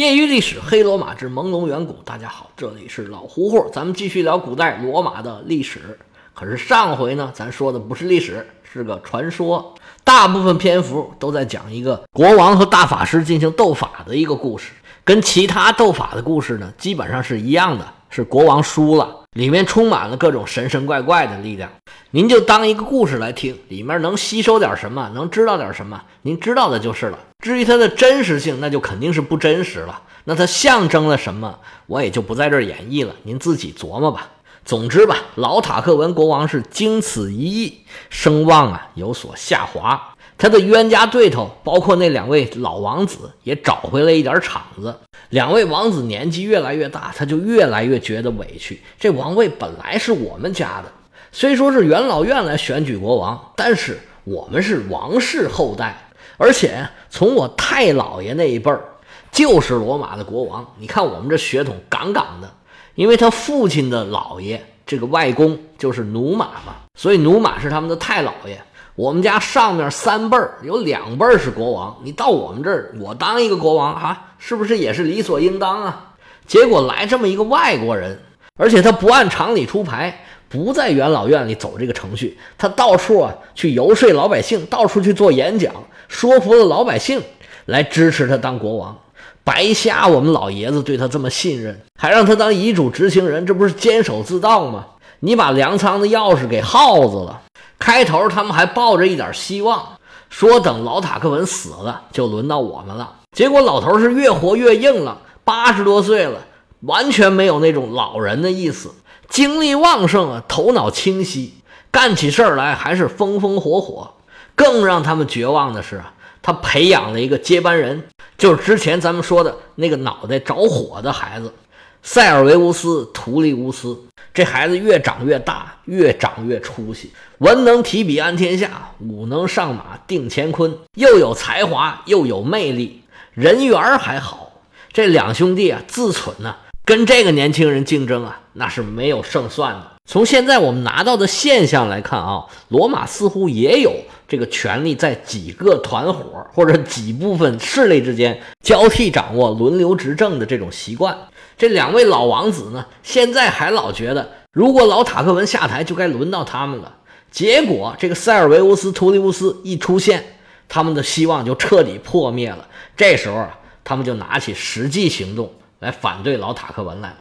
业余历史，黑罗马之朦胧远古。大家好，这里是老胡胡，咱们继续聊古代罗马的历史。可是上回呢，咱说的不是历史，是个传说。大部分篇幅都在讲一个国王和大法师进行斗法的一个故事，跟其他斗法的故事呢，基本上是一样的，是国王输了。里面充满了各种神神怪怪的力量，您就当一个故事来听，里面能吸收点什么，能知道点什么，您知道的就是了。至于它的真实性，那就肯定是不真实了。那它象征了什么，我也就不在这儿演绎了，您自己琢磨吧。总之吧，老塔克文国王是经此一役，声望啊有所下滑。他的冤家对头，包括那两位老王子，也找回了一点场子。两位王子年纪越来越大，他就越来越觉得委屈。这王位本来是我们家的，虽说是元老院来选举国王，但是我们是王室后代，而且从我太姥爷那一辈儿就是罗马的国王。你看我们这血统杠杠的，因为他父亲的姥爷这个外公就是努马嘛，所以努马是他们的太姥爷。我们家上面三辈儿有两辈儿是国王，你到我们这儿，我当一个国王啊，是不是也是理所应当啊？结果来这么一个外国人，而且他不按常理出牌，不在元老院里走这个程序，他到处啊去游说老百姓，到处去做演讲，说服了老百姓来支持他当国王，白瞎我们老爷子对他这么信任，还让他当遗嘱执行人，这不是监守自盗吗？你把粮仓的钥匙给耗子了。开头他们还抱着一点希望，说等老塔克文死了就轮到我们了。结果老头是越活越硬了，八十多岁了，完全没有那种老人的意思，精力旺盛啊，头脑清晰，干起事儿来还是风风火火。更让他们绝望的是啊，他培养了一个接班人，就是之前咱们说的那个脑袋着火的孩子塞尔维乌斯·图利乌斯。这孩子越长越大，越长越出息，文能提笔安天下，武能上马定乾坤，又有才华又有魅力，人缘还好。这两兄弟啊，自蠢呢，跟这个年轻人竞争啊，那是没有胜算的。从现在我们拿到的现象来看啊，罗马似乎也有这个权力在几个团伙或者几部分势力之间交替掌握、轮流执政的这种习惯。这两位老王子呢，现在还老觉得，如果老塔克文下台，就该轮到他们了。结果这个塞尔维乌斯·图利乌斯一出现，他们的希望就彻底破灭了。这时候啊，他们就拿起实际行动来反对老塔克文来了。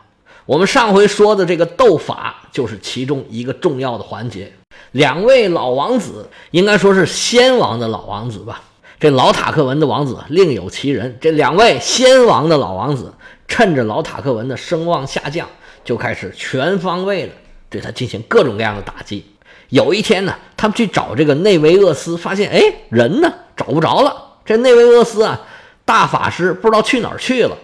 我们上回说的这个斗法，就是其中一个重要的环节。两位老王子，应该说是先王的老王子吧？这老塔克文的王子另有其人。这两位先王的老王子。趁着老塔克文的声望下降，就开始全方位的对他进行各种各样的打击。有一天呢，他们去找这个内维厄斯，发现哎人呢找不着了。这内维厄斯啊，大法师不知道去哪儿去了。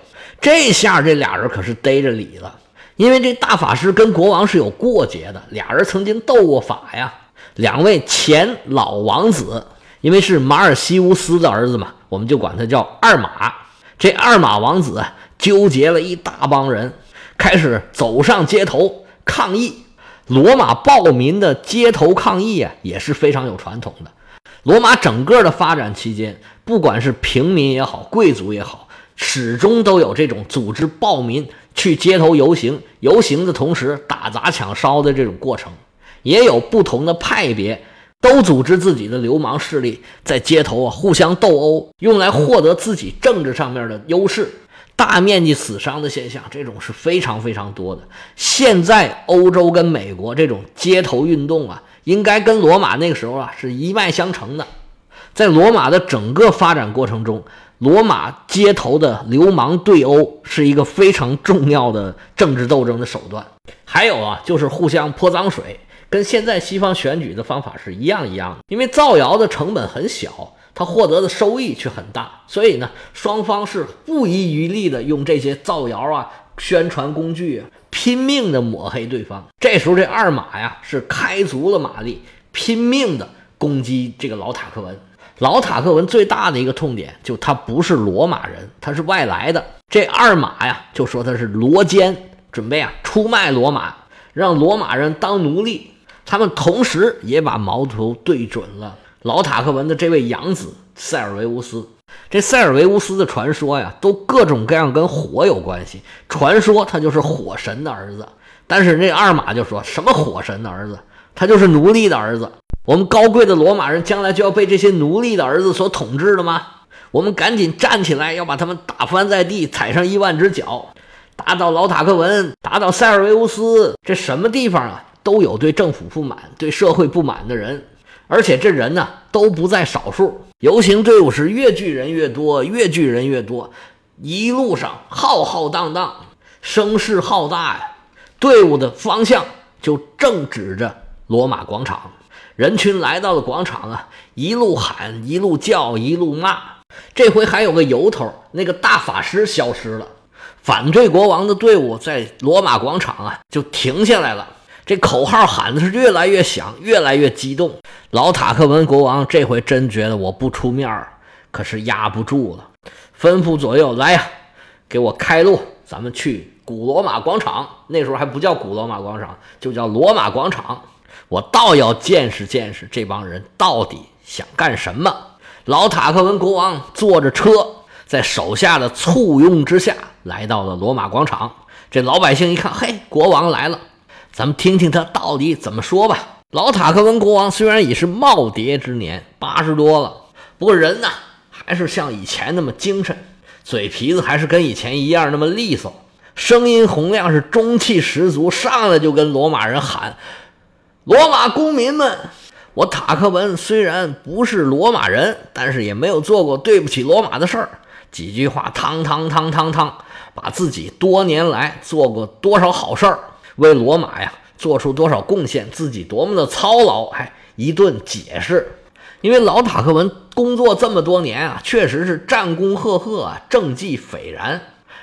这下这俩人可是逮着理了，因为这大法师跟国王是有过节的，俩人曾经斗过法呀。两位前老王子，因为是马尔西乌斯的儿子嘛，我们就管他叫二马。这二马王子。纠结了一大帮人，开始走上街头抗议。罗马暴民的街头抗议啊，也是非常有传统的。罗马整个的发展期间，不管是平民也好，贵族也好，始终都有这种组织暴民去街头游行，游行的同时打砸抢烧的这种过程。也有不同的派别，都组织自己的流氓势力在街头啊互相斗殴，用来获得自己政治上面的优势。大面积死伤的现象，这种是非常非常多的。现在欧洲跟美国这种街头运动啊，应该跟罗马那个时候啊是一脉相承的。在罗马的整个发展过程中，罗马街头的流氓对殴是一个非常重要的政治斗争的手段。还有啊，就是互相泼脏水，跟现在西方选举的方法是一样一样的。因为造谣的成本很小。他获得的收益却很大，所以呢，双方是不遗余力的用这些造谣啊、宣传工具啊，拼命的抹黑对方。这时候，这二马呀是开足了马力，拼命的攻击这个老塔克文。老塔克文最大的一个痛点，就他不是罗马人，他是外来的。这二马呀，就说他是罗奸，准备啊出卖罗马，让罗马人当奴隶。他们同时也把矛头对准了。老塔克文的这位养子塞尔维乌斯，这塞尔维乌斯的传说呀，都各种各样跟火有关系。传说他就是火神的儿子，但是这二马就说什么火神的儿子，他就是奴隶的儿子。我们高贵的罗马人将来就要被这些奴隶的儿子所统治了吗？我们赶紧站起来，要把他们打翻在地，踩上一万只脚，打倒老塔克文，打倒塞尔维乌斯。这什么地方啊，都有对政府不满、对社会不满的人，而且这人呢都不在少数。游行队伍是越聚人越多，越聚人越多，一路上浩浩荡荡，声势浩大呀。队伍的方向就正指着罗马广场。人群来到了广场啊，一路喊，一路叫，一路骂。这回还有个由头，那个大法师消失了。反对国王的队伍在罗马广场啊就停下来了。这口号喊的是越来越响，越来越激动。老塔克文国王这回真觉得我不出面儿，可是压不住了，吩咐左右来呀，给我开路，咱们去古罗马广场。那时候还不叫古罗马广场，就叫罗马广场。我倒要见识见识这帮人到底想干什么！老塔克文国王坐着车，在手下的簇拥之下来到了罗马广场。这老百姓一看，嘿，国王来了，咱们听听他到底怎么说吧。老塔克文国王虽然已是耄耋之年，八十多了，不过人呢还是像以前那么精神，嘴皮子还是跟以前一样那么利索，声音洪亮，是中气十足，上来就跟罗马人喊。罗马公民们，我塔克文虽然不是罗马人，但是也没有做过对不起罗马的事儿。几句话，汤汤汤汤汤，把自己多年来做过多少好事儿，为罗马呀做出多少贡献，自己多么的操劳，哎，一顿解释。因为老塔克文工作这么多年啊，确实是战功赫赫啊，政绩斐然，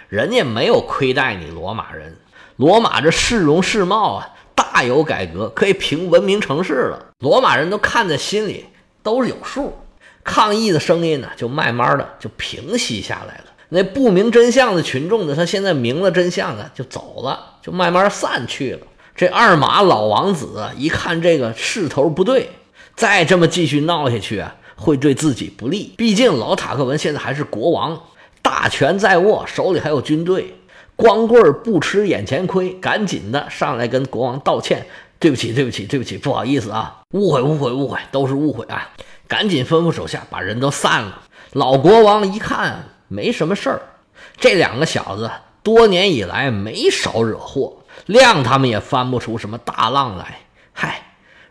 人家没有亏待你罗马人，罗马这市容市貌啊。大有改革，可以评文明城市了。罗马人都看在心里，都是有数。抗议的声音呢，就慢慢的就平息下来了。那不明真相的群众呢，他现在明了真相了，就走了，就慢慢散去了。这二马老王子一看这个势头不对，再这么继续闹下去啊，会对自己不利。毕竟老塔克文现在还是国王，大权在握，手里还有军队。光棍不吃眼前亏，赶紧的上来跟国王道歉：“对不起，对不起，对不起，不好意思啊，误会，误会，误会，都是误会啊！”赶紧吩咐手下把人都散了。老国王一看没什么事儿，这两个小子多年以来没少惹祸，谅他们也翻不出什么大浪来。嗨，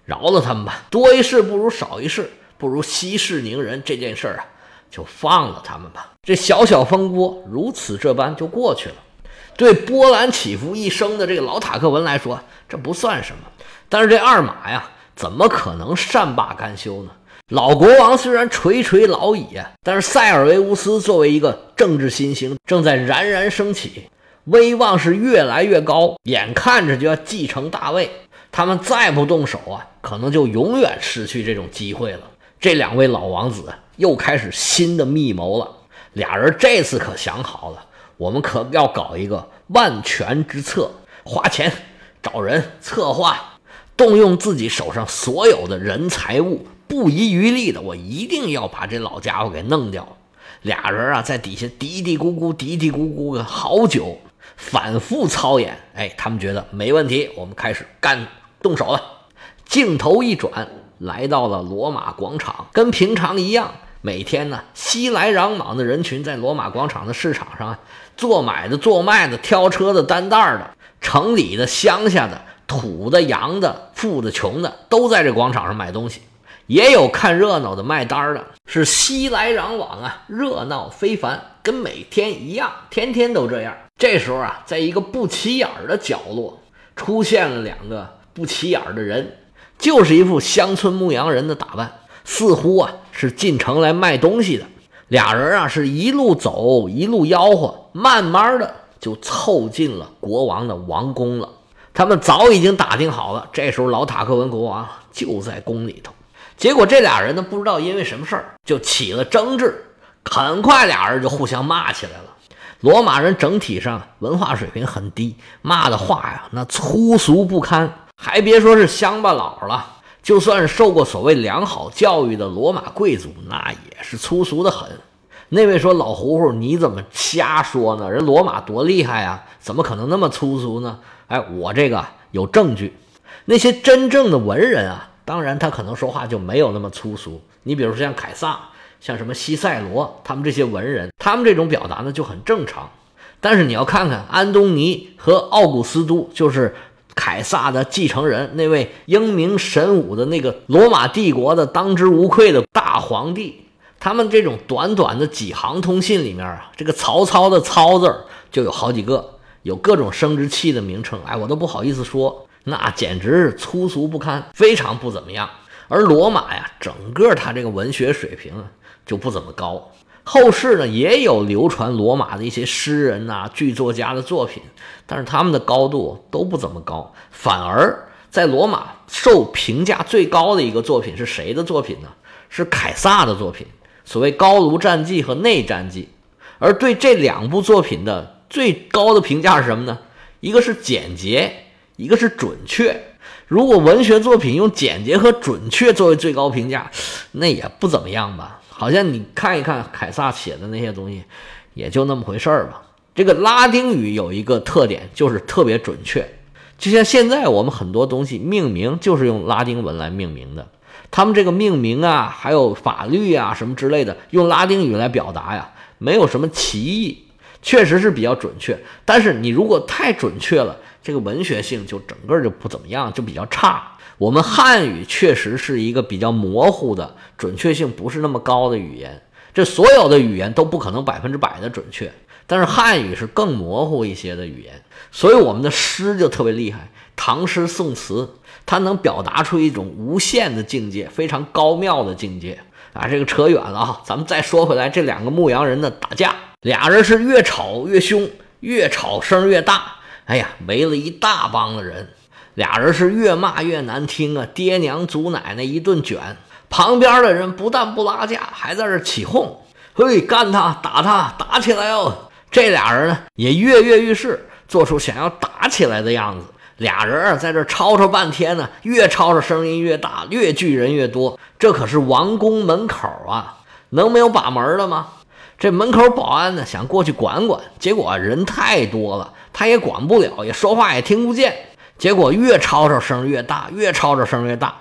饶了他们吧，多一事不如少一事，不如息事宁人。这件事儿啊，就放了他们吧。这小小风波如此这般就过去了。对波澜起伏一生的这个老塔克文来说，这不算什么。但是这二马呀，怎么可能善罢甘休呢？老国王虽然垂垂老矣，但是塞尔维乌斯作为一个政治新星，正在冉冉升起，威望是越来越高，眼看着就要继承大位。他们再不动手啊，可能就永远失去这种机会了。这两位老王子又开始新的密谋了。俩人这次可想好了。我们可要搞一个万全之策，花钱找人策划，动用自己手上所有的人财物，不遗余力的，我一定要把这老家伙给弄掉。俩人啊，在底下嘀嘀咕咕、嘀嘀咕咕个好久，反复操演。哎，他们觉得没问题，我们开始干动手了。镜头一转，来到了罗马广场，跟平常一样。每天呢，熙来攘往的人群在罗马广场的市场上，做买的、做卖的、挑车的、担袋的，城里的、乡下的、土的、洋的、富的、穷的，都在这广场上买东西。也有看热闹的、卖单的，是熙来攘往啊，热闹非凡，跟每天一样，天天都这样。这时候啊，在一个不起眼的角落，出现了两个不起眼的人，就是一副乡村牧羊人的打扮。似乎啊是进城来卖东西的俩人啊，是一路走一路吆喝，慢慢的就凑近了国王的王宫了。他们早已经打听好了，这时候老塔克文国王就在宫里头。结果这俩人呢，不知道因为什么事儿就起了争执，很快俩人就互相骂起来了。罗马人整体上文化水平很低，骂的话呀那粗俗不堪，还别说是乡巴佬了。就算是受过所谓良好教育的罗马贵族，那也是粗俗的很。那位说：“老胡胡，你怎么瞎说呢？人罗马多厉害啊，怎么可能那么粗俗呢？”哎，我这个有证据。那些真正的文人啊，当然他可能说话就没有那么粗俗。你比如说像凯撒，像什么西塞罗，他们这些文人，他们这种表达呢就很正常。但是你要看看安东尼和奥古斯都，就是凯撒的继承人，那位英明神武的那个罗马帝国的当之无愧的大皇帝。他们这种短短的几行通信里面啊，这个曹操的“操”字就有好几个，有各种生殖器的名称，哎，我都不好意思说，那简直是粗俗不堪，非常不怎么样。而罗马呀，整个他这个文学水平就不怎么高。后世呢，也有流传罗马的一些诗人呐、剧作家的作品，但是他们的高度都不怎么高。反而在罗马受评价最高的一个作品是谁的作品呢？是凯撒的作品。所谓《高卢战记》和《内战记》，而对这两部作品的最高的评价是什么呢？一个是简洁，一个是准确。如果文学作品用简洁和准确作为最高评价，那也不怎么样吧？好像你看一看凯撒写的那些东西，也就那么回事儿吧。这个拉丁语有一个特点，就是特别准确。就像现在我们很多东西命名就是用拉丁文来命名的。他们这个命名啊，还有法律啊什么之类的，用拉丁语来表达呀，没有什么歧义，确实是比较准确。但是你如果太准确了，这个文学性就整个就不怎么样，就比较差。我们汉语确实是一个比较模糊的，准确性不是那么高的语言。这所有的语言都不可能百分之百的准确，但是汉语是更模糊一些的语言，所以我们的诗就特别厉害，唐诗宋词。它能表达出一种无限的境界，非常高妙的境界啊！这个扯远了啊，咱们再说回来，这两个牧羊人的打架，俩人是越吵越凶，越吵声越大。哎呀，围了一大帮的人，俩人是越骂越难听啊！爹娘祖奶奶一顿卷，旁边的人不但不拉架，还在这起哄：“嘿，干他，打他，打起来哦！”这俩人呢，也跃跃欲试，做出想要打起来的样子。俩人在这吵吵半天呢，越吵吵声音越大，越聚人越多。这可是王宫门口啊，能没有把门的吗？这门口保安呢，想过去管管，结果人太多了，他也管不了，也说话也听不见。结果越吵吵声越大，越吵吵声越大，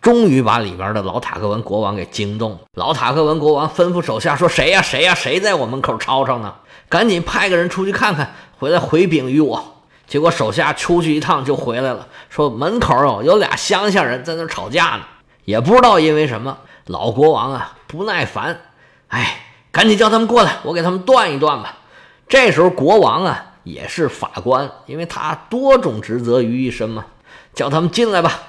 终于把里边的老塔克文国王给惊动了。老塔克文国王吩咐手下说：“谁呀？谁呀？谁在我门口吵吵呢？赶紧派个人出去看看，回来回禀于我。”结果手下出去一趟就回来了，说门口有俩乡下人在那吵架呢，也不知道因为什么。老国王啊不耐烦，哎，赶紧叫他们过来，我给他们断一断吧。这时候国王啊也是法官，因为他多种职责于一身嘛，叫他们进来吧。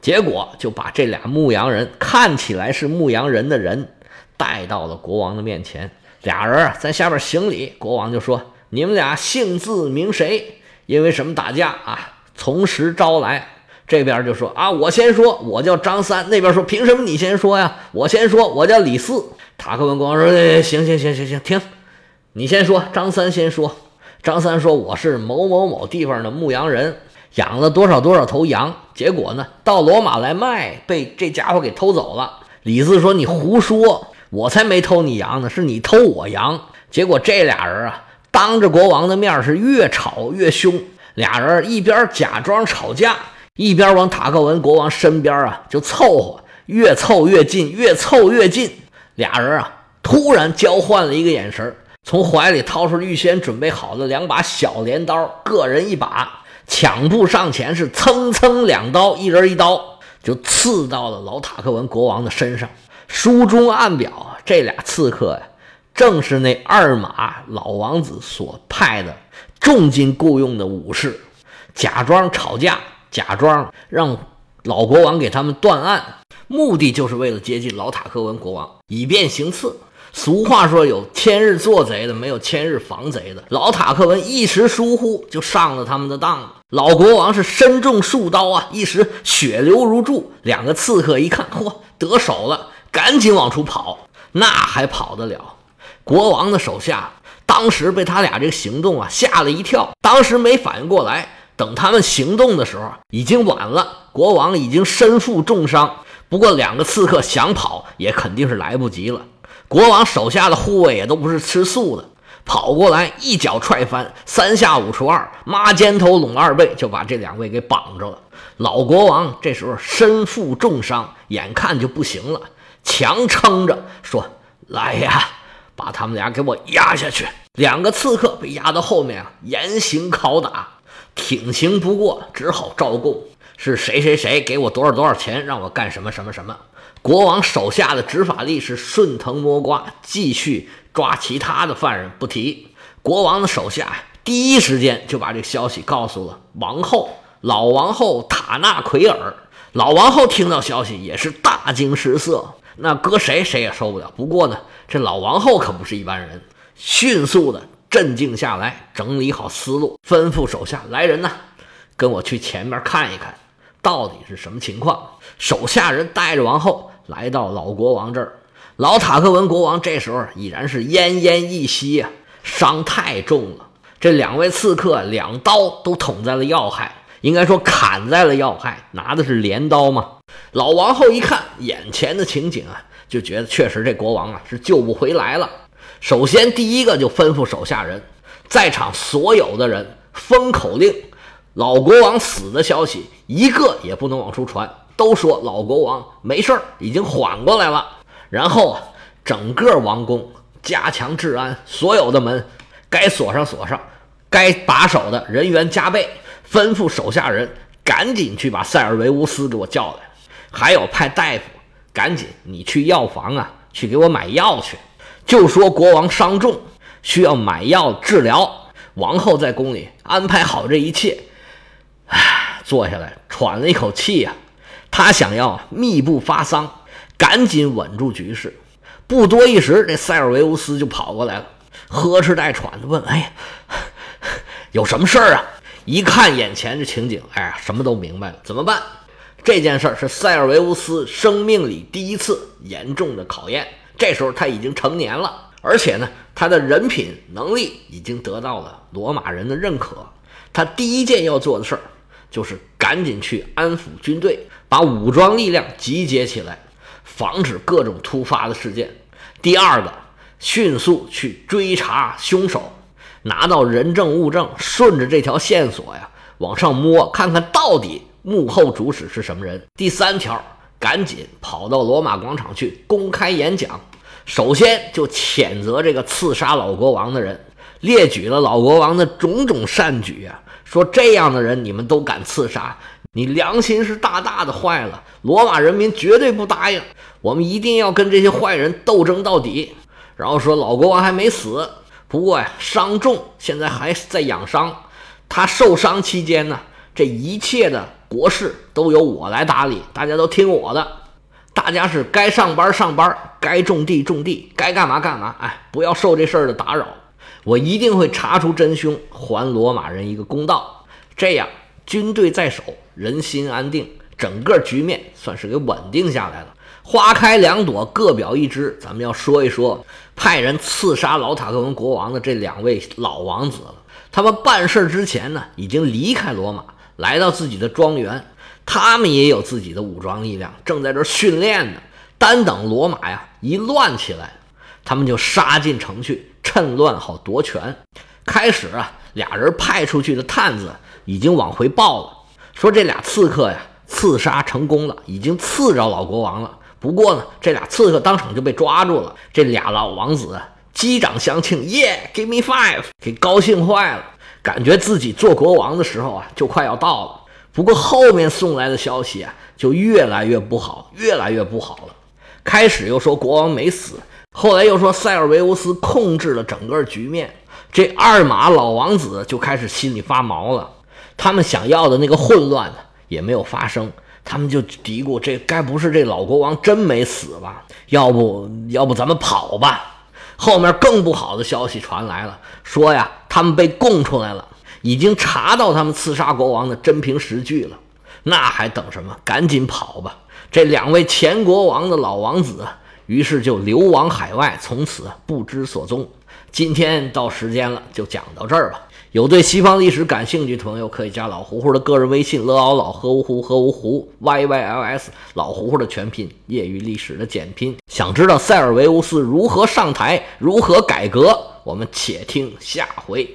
结果就把这俩牧羊人看起来是牧羊人的人带到了国王的面前。俩人在下边行礼，国王就说：“你们俩姓字名谁？”因为什么打架啊？从实招来，这边就说啊，我先说，我叫张三。那边说，凭什么你先说呀？我先说，我叫李四。塔克文国王说，行行行行行，停，你先说。张三先说。张三说，我是某某某地方的牧羊人，养了多少多少头羊，结果呢，到罗马来卖，被这家伙给偷走了。李四说，你胡说，我才没偷你羊呢，是你偷我羊。结果这俩人啊。当着国王的面是越吵越凶，俩人一边假装吵架，一边往塔克文国王身边啊就凑合，越凑越近，越凑越近。俩人啊突然交换了一个眼神，从怀里掏出预先准备好的两把小镰刀，各人一把，抢步上前，是蹭蹭两刀，一人一刀就刺到了老塔克文国王的身上。书中暗表，这俩刺客呀。正是那二马老王子所派的重金雇佣的武士，假装吵架，假装让老国王给他们断案，目的就是为了接近老塔克文国王，以便行刺。俗话说：“有千日做贼的，没有千日防贼的。”老塔克文一时疏忽，就上了他们的当了。老国王是身中数刀啊，一时血流如注。两个刺客一看，嚯，得手了，赶紧往出跑，那还跑得了？国王的手下当时被他俩这个行动啊吓了一跳，当时没反应过来。等他们行动的时候，已经晚了。国王已经身负重伤，不过两个刺客想跑也肯定是来不及了。国王手下的护卫也都不是吃素的，跑过来一脚踹翻，三下五除二，抹肩头拢二背，就把这两位给绑着了。老国王这时候身负重伤，眼看就不行了，强撑着说：“来呀，把他们俩给我压下去。”两个刺客被压到后面啊，严刑拷打，挺刑不过，只好招供：“是谁谁谁给我多少多少钱，让我干什么什么什么。”国王手下的执法力士顺藤摸瓜，继续抓其他的犯人不提。国王的手下第一时间就把这个消息告诉了王后，老王后塔纳奎尔。老王后听到消息也是大惊失色，那搁谁谁也受不了。不过呢，这老王后可不是一般人。迅速的镇静下来，整理好思路，吩咐手下来人呐，跟我去前面看一看，到底是什么情况。手下人带着王后来到老国王这儿，老塔克文国王这时候已然是奄奄一息呀，伤太重了。这两位刺客两刀都捅在了要害，应该说砍在了要害，拿的是镰刀嘛。老王后一看眼前的情景啊，就觉得确实这国王啊是救不回来了。首先，第一个就吩咐手下人，在场所有的人封口令，老国王死的消息一个也不能往出传，都说老国王没事儿，已经缓过来了。然后啊，整个王宫加强治安，所有的门该锁上锁上，该把守的人员加倍，吩咐手下人赶紧去把塞尔维乌斯给我叫来，还有派大夫赶紧你去药房啊，去给我买药去。就说国王伤重，需要买药治疗。王后在宫里安排好这一切，唉，坐下来喘了一口气呀。他想要密不发丧，赶紧稳住局势。不多一时，这塞尔维乌斯就跑过来了，呵哧带喘的问：“哎呀，有什么事儿啊？”一看眼前这情景，哎呀，什么都明白了。怎么办？这件事儿是塞尔维乌斯生命里第一次严重的考验。这时候他已经成年了，而且呢，他的人品能力已经得到了罗马人的认可。他第一件要做的事儿，就是赶紧去安抚军队，把武装力量集结起来，防止各种突发的事件。第二个，迅速去追查凶手，拿到人证物证，顺着这条线索呀往上摸，看看到底幕后主使是什么人。第三条。赶紧跑到罗马广场去公开演讲，首先就谴责这个刺杀老国王的人，列举了老国王的种种善举啊，说这样的人你们都敢刺杀，你良心是大大的坏了。罗马人民绝对不答应，我们一定要跟这些坏人斗争到底。然后说老国王还没死，不过呀伤重，现在还在养伤。他受伤期间呢，这一切的。国事都由我来打理，大家都听我的。大家是该上班上班，该种地种地，该干嘛干嘛。哎，不要受这事儿的打扰。我一定会查出真凶，还罗马人一个公道。这样，军队在手，人心安定，整个局面算是给稳定下来了。花开两朵，各表一枝。咱们要说一说派人刺杀老塔克文国王的这两位老王子了。他们办事之前呢，已经离开罗马。来到自己的庄园，他们也有自己的武装力量，正在这训练呢。单等罗马呀一乱起来，他们就杀进城去，趁乱好夺权。开始啊，俩人派出去的探子已经往回报了，说这俩刺客呀刺杀成功了，已经刺着老国王了。不过呢，这俩刺客当场就被抓住了。这俩老王子击掌相庆，耶，Give me five，给高兴坏了。感觉自己做国王的时候啊，就快要到了。不过后面送来的消息啊，就越来越不好，越来越不好了。开始又说国王没死，后来又说塞尔维乌斯控制了整个局面。这二马老王子就开始心里发毛了。他们想要的那个混乱呢，也没有发生。他们就嘀咕：这该不是这老国王真没死吧？要不要不咱们跑吧？后面更不好的消息传来了，说呀，他们被供出来了，已经查到他们刺杀国王的真凭实据了。那还等什么？赶紧跑吧！这两位前国王的老王子，于是就流亡海外，从此不知所踪。今天到时间了，就讲到这儿吧。有对西方历史感兴趣的朋友，可以加老胡胡的个人微信：乐奥老和芜湖和芜胡 y y l s 老胡胡的全拼，业余历史的简拼。想知道塞尔维乌斯如何上台，如何改革？我们且听下回。